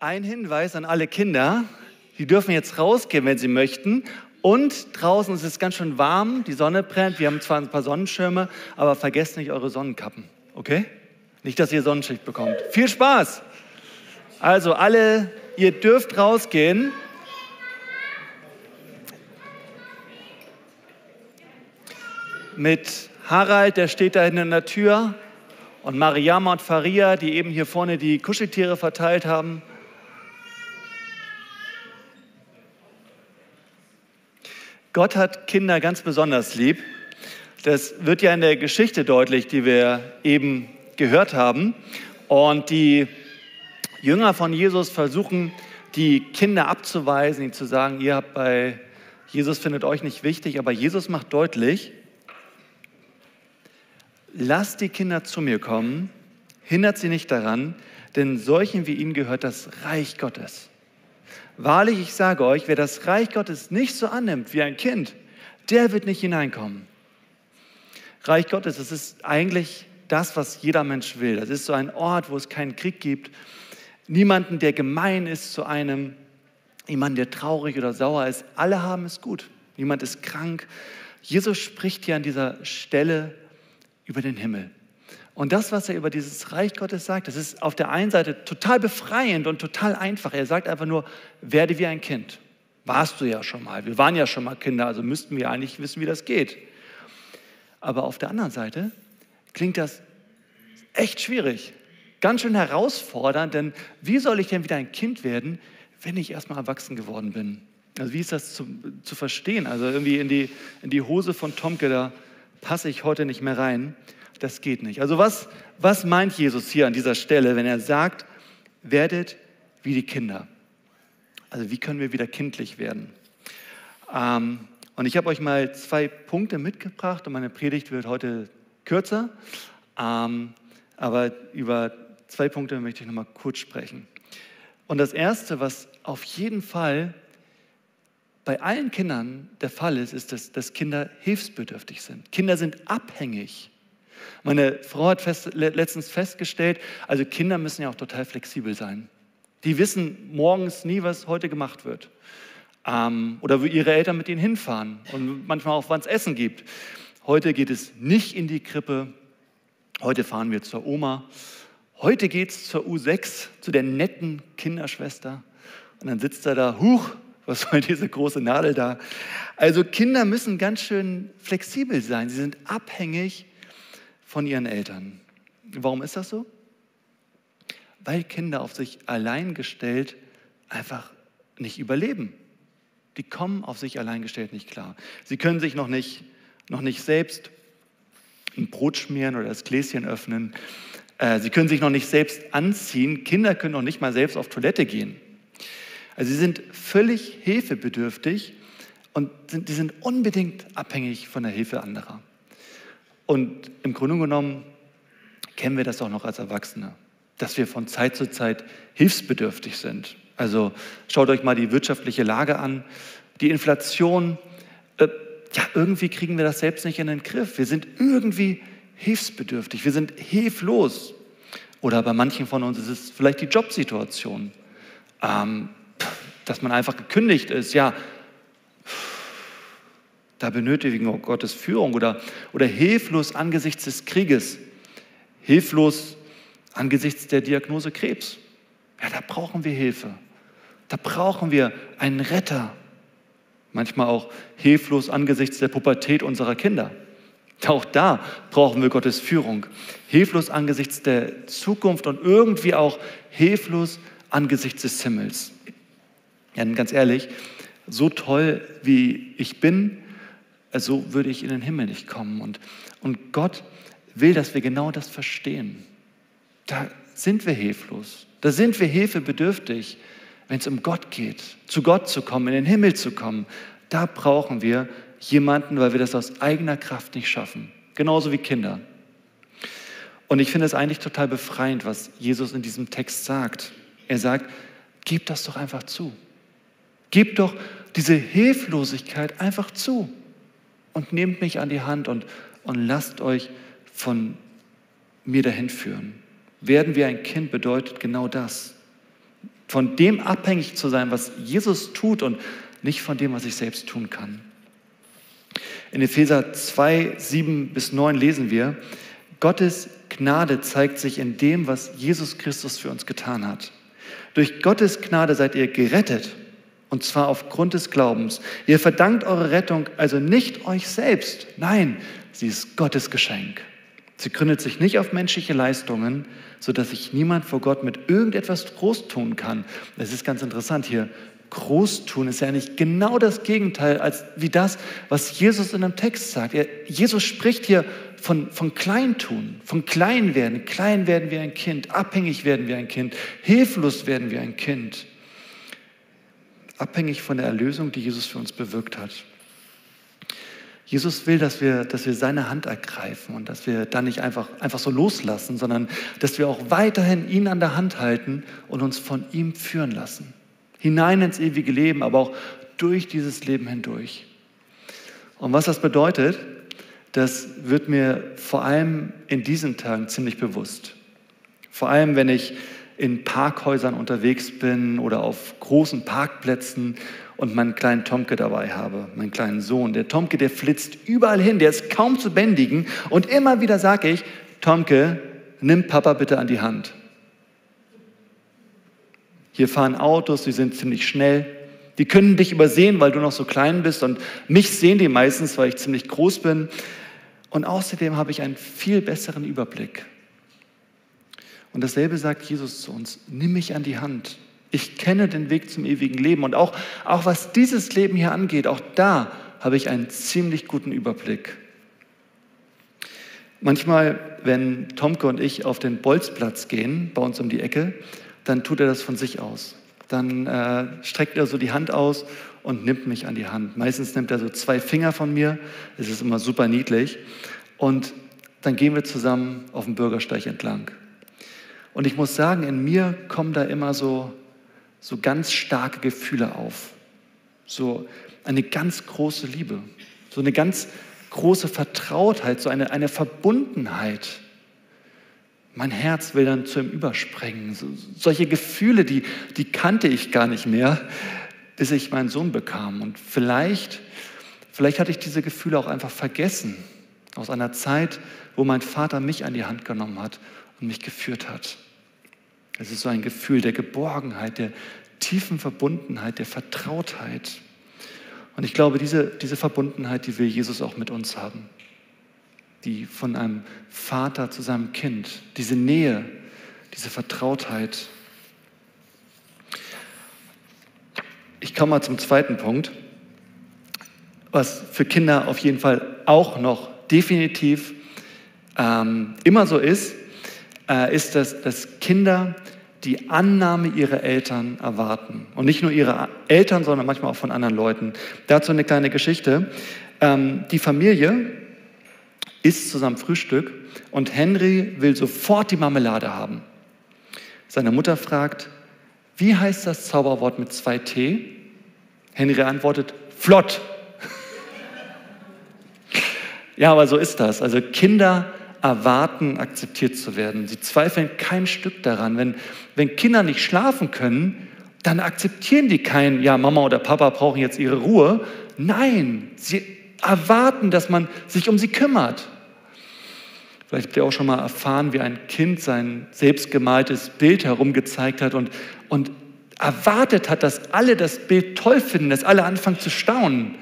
Ein Hinweis an alle Kinder, die dürfen jetzt rausgehen, wenn sie möchten. Und draußen ist es ganz schön warm, die Sonne brennt. Wir haben zwar ein paar Sonnenschirme, aber vergesst nicht eure Sonnenkappen, okay? Nicht, dass ihr Sonnenschicht bekommt. Viel Spaß! Also alle, ihr dürft rausgehen. Mit Harald, der steht da hinten in der Tür. Und Mariama und Faria, die eben hier vorne die Kuscheltiere verteilt haben. Gott hat Kinder ganz besonders lieb. Das wird ja in der Geschichte deutlich, die wir eben gehört haben. Und die Jünger von Jesus versuchen, die Kinder abzuweisen, ihnen zu sagen, ihr habt bei Jesus findet euch nicht wichtig, aber Jesus macht deutlich, lasst die Kinder zu mir kommen, hindert sie nicht daran, denn solchen wie ihnen gehört das Reich Gottes. Wahrlich, ich sage euch, wer das Reich Gottes nicht so annimmt wie ein Kind, der wird nicht hineinkommen. Reich Gottes, das ist eigentlich das, was jeder Mensch will. Das ist so ein Ort, wo es keinen Krieg gibt, niemanden, der gemein ist zu einem, niemanden, der traurig oder sauer ist. Alle haben es gut. Niemand ist krank. Jesus spricht hier an dieser Stelle über den Himmel. Und das, was er über dieses Reich Gottes sagt, das ist auf der einen Seite total befreiend und total einfach. Er sagt einfach nur, werde wie ein Kind. Warst du ja schon mal. Wir waren ja schon mal Kinder, also müssten wir eigentlich wissen, wie das geht. Aber auf der anderen Seite klingt das echt schwierig, ganz schön herausfordernd, denn wie soll ich denn wieder ein Kind werden, wenn ich erstmal erwachsen geworden bin? Also wie ist das zu, zu verstehen? Also irgendwie in die, in die Hose von Tomke, da passe ich heute nicht mehr rein das geht nicht. Also was, was meint Jesus hier an dieser Stelle, wenn er sagt, werdet wie die Kinder? Also wie können wir wieder kindlich werden? Ähm, und ich habe euch mal zwei Punkte mitgebracht und meine Predigt wird heute kürzer, ähm, aber über zwei Punkte möchte ich noch mal kurz sprechen. Und das Erste, was auf jeden Fall bei allen Kindern der Fall ist, ist, dass, dass Kinder hilfsbedürftig sind. Kinder sind abhängig meine Frau hat fest, letztens festgestellt, also Kinder müssen ja auch total flexibel sein. Die wissen morgens nie, was heute gemacht wird. Ähm, oder wo ihre Eltern mit ihnen hinfahren und manchmal auch, wann es Essen gibt. Heute geht es nicht in die Krippe. Heute fahren wir zur Oma. Heute geht es zur U6, zu der netten Kinderschwester. Und dann sitzt er da, huch, was soll diese große Nadel da? Also Kinder müssen ganz schön flexibel sein. Sie sind abhängig von ihren Eltern. Warum ist das so? Weil Kinder auf sich allein gestellt einfach nicht überleben. Die kommen auf sich allein gestellt nicht klar. Sie können sich noch nicht, noch nicht selbst ein Brot schmieren oder das Gläschen öffnen. Äh, sie können sich noch nicht selbst anziehen. Kinder können noch nicht mal selbst auf Toilette gehen. Also sie sind völlig hilfebedürftig und sind, die sind unbedingt abhängig von der Hilfe anderer. Und im Grunde genommen kennen wir das auch noch als Erwachsene, dass wir von Zeit zu Zeit hilfsbedürftig sind. Also schaut euch mal die wirtschaftliche Lage an, die Inflation. Äh, ja, irgendwie kriegen wir das selbst nicht in den Griff. Wir sind irgendwie hilfsbedürftig, wir sind hilflos. Oder bei manchen von uns ist es vielleicht die Jobsituation, ähm, dass man einfach gekündigt ist. Ja, da benötigen wir Gottes Führung oder, oder hilflos angesichts des Krieges, hilflos angesichts der Diagnose Krebs. Ja, da brauchen wir Hilfe. Da brauchen wir einen Retter. Manchmal auch hilflos angesichts der Pubertät unserer Kinder. Auch da brauchen wir Gottes Führung. Hilflos angesichts der Zukunft und irgendwie auch hilflos angesichts des Himmels. Ja, ganz ehrlich, so toll wie ich bin, so würde ich in den Himmel nicht kommen. Und, und Gott will, dass wir genau das verstehen. Da sind wir hilflos, da sind wir hilfebedürftig, wenn es um Gott geht, zu Gott zu kommen, in den Himmel zu kommen. Da brauchen wir jemanden, weil wir das aus eigener Kraft nicht schaffen. Genauso wie Kinder. Und ich finde es eigentlich total befreiend, was Jesus in diesem Text sagt. Er sagt, gib das doch einfach zu. Gib doch diese Hilflosigkeit einfach zu und nehmt mich an die Hand und, und lasst euch von mir dahin führen. Werden wir ein Kind bedeutet genau das. Von dem abhängig zu sein, was Jesus tut und nicht von dem, was ich selbst tun kann. In Epheser 2, 7 bis 9 lesen wir, Gottes Gnade zeigt sich in dem, was Jesus Christus für uns getan hat. Durch Gottes Gnade seid ihr gerettet, und zwar aufgrund des Glaubens. Ihr verdankt eure Rettung also nicht euch selbst, nein, sie ist Gottes Geschenk. Sie gründet sich nicht auf menschliche Leistungen, sodass sich niemand vor Gott mit irgendetwas groß tun kann. Das ist ganz interessant hier. Groß tun ist ja eigentlich genau das Gegenteil als wie das, was Jesus in dem Text sagt. Er, Jesus spricht hier von, von Kleintun, von klein werden. Klein werden wie ein Kind, abhängig werden wie ein Kind, hilflos werden wie ein Kind. Abhängig von der Erlösung, die Jesus für uns bewirkt hat. Jesus will, dass wir, dass wir seine Hand ergreifen und dass wir dann nicht einfach, einfach so loslassen, sondern dass wir auch weiterhin ihn an der Hand halten und uns von ihm führen lassen. Hinein ins ewige Leben, aber auch durch dieses Leben hindurch. Und was das bedeutet, das wird mir vor allem in diesen Tagen ziemlich bewusst. Vor allem, wenn ich in Parkhäusern unterwegs bin oder auf großen Parkplätzen und meinen kleinen Tomke dabei habe, meinen kleinen Sohn. Der Tomke, der flitzt überall hin, der ist kaum zu bändigen und immer wieder sage ich, Tomke, nimm Papa bitte an die Hand. Hier fahren Autos, die sind ziemlich schnell. Die können dich übersehen, weil du noch so klein bist und mich sehen die meistens, weil ich ziemlich groß bin. Und außerdem habe ich einen viel besseren Überblick. Und dasselbe sagt Jesus zu uns, nimm mich an die Hand. Ich kenne den Weg zum ewigen Leben. Und auch, auch was dieses Leben hier angeht, auch da habe ich einen ziemlich guten Überblick. Manchmal, wenn Tomke und ich auf den Bolzplatz gehen, bei uns um die Ecke, dann tut er das von sich aus. Dann äh, streckt er so die Hand aus und nimmt mich an die Hand. Meistens nimmt er so zwei Finger von mir. Es ist immer super niedlich. Und dann gehen wir zusammen auf dem Bürgersteig entlang. Und ich muss sagen, in mir kommen da immer so so ganz starke Gefühle auf. So eine ganz große Liebe, so eine ganz große Vertrautheit, so eine, eine Verbundenheit. Mein Herz will dann zu ihm überspringen. So, solche Gefühle, die, die kannte ich gar nicht mehr, bis ich meinen Sohn bekam. Und vielleicht, vielleicht hatte ich diese Gefühle auch einfach vergessen aus einer Zeit, wo mein Vater mich an die Hand genommen hat und mich geführt hat. Es ist so ein Gefühl der Geborgenheit, der tiefen Verbundenheit, der Vertrautheit. Und ich glaube, diese, diese Verbundenheit, die will Jesus auch mit uns haben. Die von einem Vater zu seinem Kind, diese Nähe, diese Vertrautheit. Ich komme mal zum zweiten Punkt, was für Kinder auf jeden Fall auch noch definitiv ähm, immer so ist, äh, ist, dass, dass Kinder die Annahme ihrer Eltern erwarten. Und nicht nur ihre Eltern, sondern manchmal auch von anderen Leuten. Dazu eine kleine Geschichte. Ähm, die Familie isst zusammen Frühstück und Henry will sofort die Marmelade haben. Seine Mutter fragt, wie heißt das Zauberwort mit zwei T? Henry antwortet, flott. ja, aber so ist das. Also Kinder erwarten, akzeptiert zu werden. Sie zweifeln kein Stück daran. Wenn, wenn Kinder nicht schlafen können, dann akzeptieren die kein, ja, Mama oder Papa brauchen jetzt ihre Ruhe. Nein, sie erwarten, dass man sich um sie kümmert. Vielleicht habt ihr auch schon mal erfahren, wie ein Kind sein selbstgemaltes Bild herumgezeigt hat und, und erwartet hat, dass alle das Bild toll finden, dass alle anfangen zu staunen.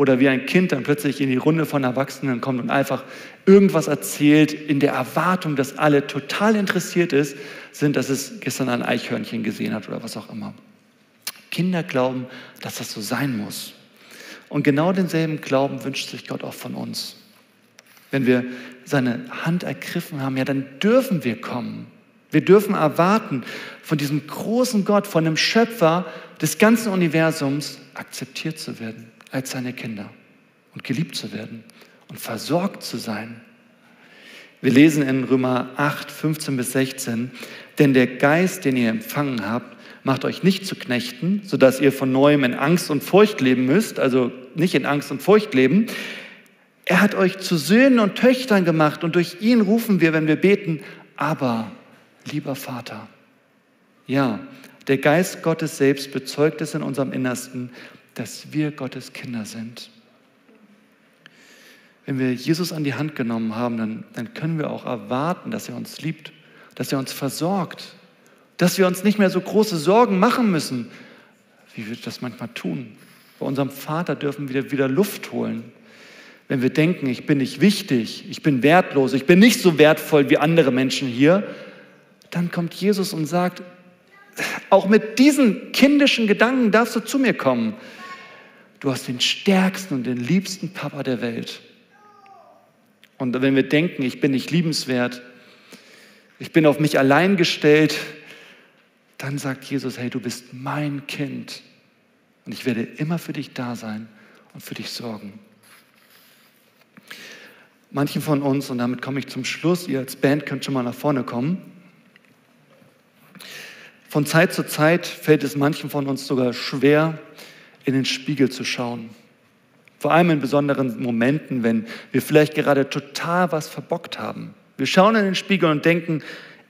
Oder wie ein Kind dann plötzlich in die Runde von Erwachsenen kommt und einfach irgendwas erzählt, in der Erwartung, dass alle total interessiert ist, sind, dass es gestern ein Eichhörnchen gesehen hat oder was auch immer. Kinder glauben, dass das so sein muss. Und genau denselben Glauben wünscht sich Gott auch von uns. Wenn wir seine Hand ergriffen haben, ja, dann dürfen wir kommen. Wir dürfen erwarten, von diesem großen Gott, von dem Schöpfer des ganzen Universums akzeptiert zu werden als seine Kinder und geliebt zu werden und versorgt zu sein. Wir lesen in Römer 8, 15 bis 16, denn der Geist, den ihr empfangen habt, macht euch nicht zu Knechten, sodass ihr von neuem in Angst und Furcht leben müsst, also nicht in Angst und Furcht leben. Er hat euch zu Söhnen und Töchtern gemacht und durch ihn rufen wir, wenn wir beten, aber lieber Vater. Ja, Der Geist Gottes selbst bezeugt es in unserem Innersten, dass wir Gottes Kinder sind. Wenn wir Jesus an die Hand genommen haben, dann, dann können wir auch erwarten, dass er uns liebt, dass er uns versorgt, dass wir uns nicht mehr so große Sorgen machen müssen, wie wir das manchmal tun. Bei unserem Vater dürfen wir wieder Luft holen. Wenn wir denken, ich bin nicht wichtig, ich bin wertlos, ich bin nicht so wertvoll wie andere Menschen hier, dann kommt Jesus und sagt, auch mit diesen kindischen Gedanken darfst du zu mir kommen. Du hast den stärksten und den liebsten Papa der Welt. Und wenn wir denken, ich bin nicht liebenswert, ich bin auf mich allein gestellt, dann sagt Jesus, hey, du bist mein Kind und ich werde immer für dich da sein und für dich sorgen. Manchen von uns, und damit komme ich zum Schluss, ihr als Band könnt schon mal nach vorne kommen, von Zeit zu Zeit fällt es manchen von uns sogar schwer, in den Spiegel zu schauen. Vor allem in besonderen Momenten, wenn wir vielleicht gerade total was verbockt haben. Wir schauen in den Spiegel und denken,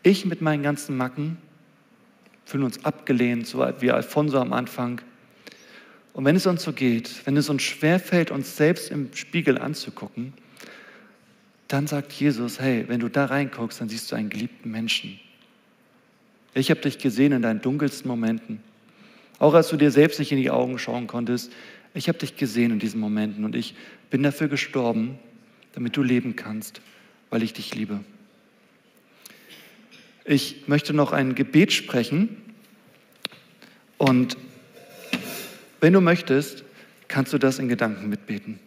ich mit meinen ganzen Macken fühlen uns abgelehnt, so wie Alfonso am Anfang. Und wenn es uns so geht, wenn es uns schwerfällt, uns selbst im Spiegel anzugucken, dann sagt Jesus, hey, wenn du da reinguckst, dann siehst du einen geliebten Menschen. Ich habe dich gesehen in deinen dunkelsten Momenten. Auch als du dir selbst nicht in die Augen schauen konntest. Ich habe dich gesehen in diesen Momenten und ich bin dafür gestorben, damit du leben kannst, weil ich dich liebe. Ich möchte noch ein Gebet sprechen und wenn du möchtest, kannst du das in Gedanken mitbeten.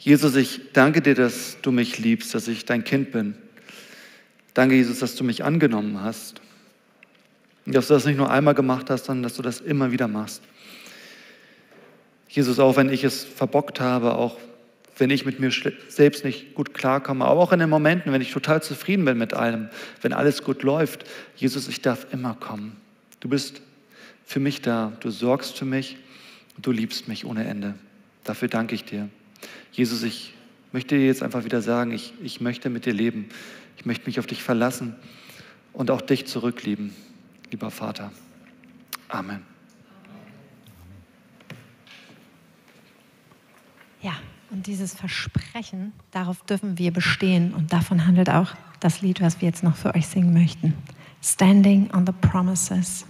Jesus, ich danke dir, dass du mich liebst, dass ich dein Kind bin. Danke, Jesus, dass du mich angenommen hast. Dass du das nicht nur einmal gemacht hast, sondern dass du das immer wieder machst. Jesus, auch wenn ich es verbockt habe, auch wenn ich mit mir selbst nicht gut klarkomme, aber auch in den Momenten, wenn ich total zufrieden bin mit allem, wenn alles gut läuft, Jesus, ich darf immer kommen. Du bist für mich da, du sorgst für mich du liebst mich ohne Ende. Dafür danke ich dir. Jesus, ich möchte dir jetzt einfach wieder sagen, ich, ich möchte mit dir leben. Ich möchte mich auf dich verlassen und auch dich zurücklieben, lieber Vater. Amen. Ja, und dieses Versprechen, darauf dürfen wir bestehen. Und davon handelt auch das Lied, was wir jetzt noch für euch singen möchten. Standing on the Promises.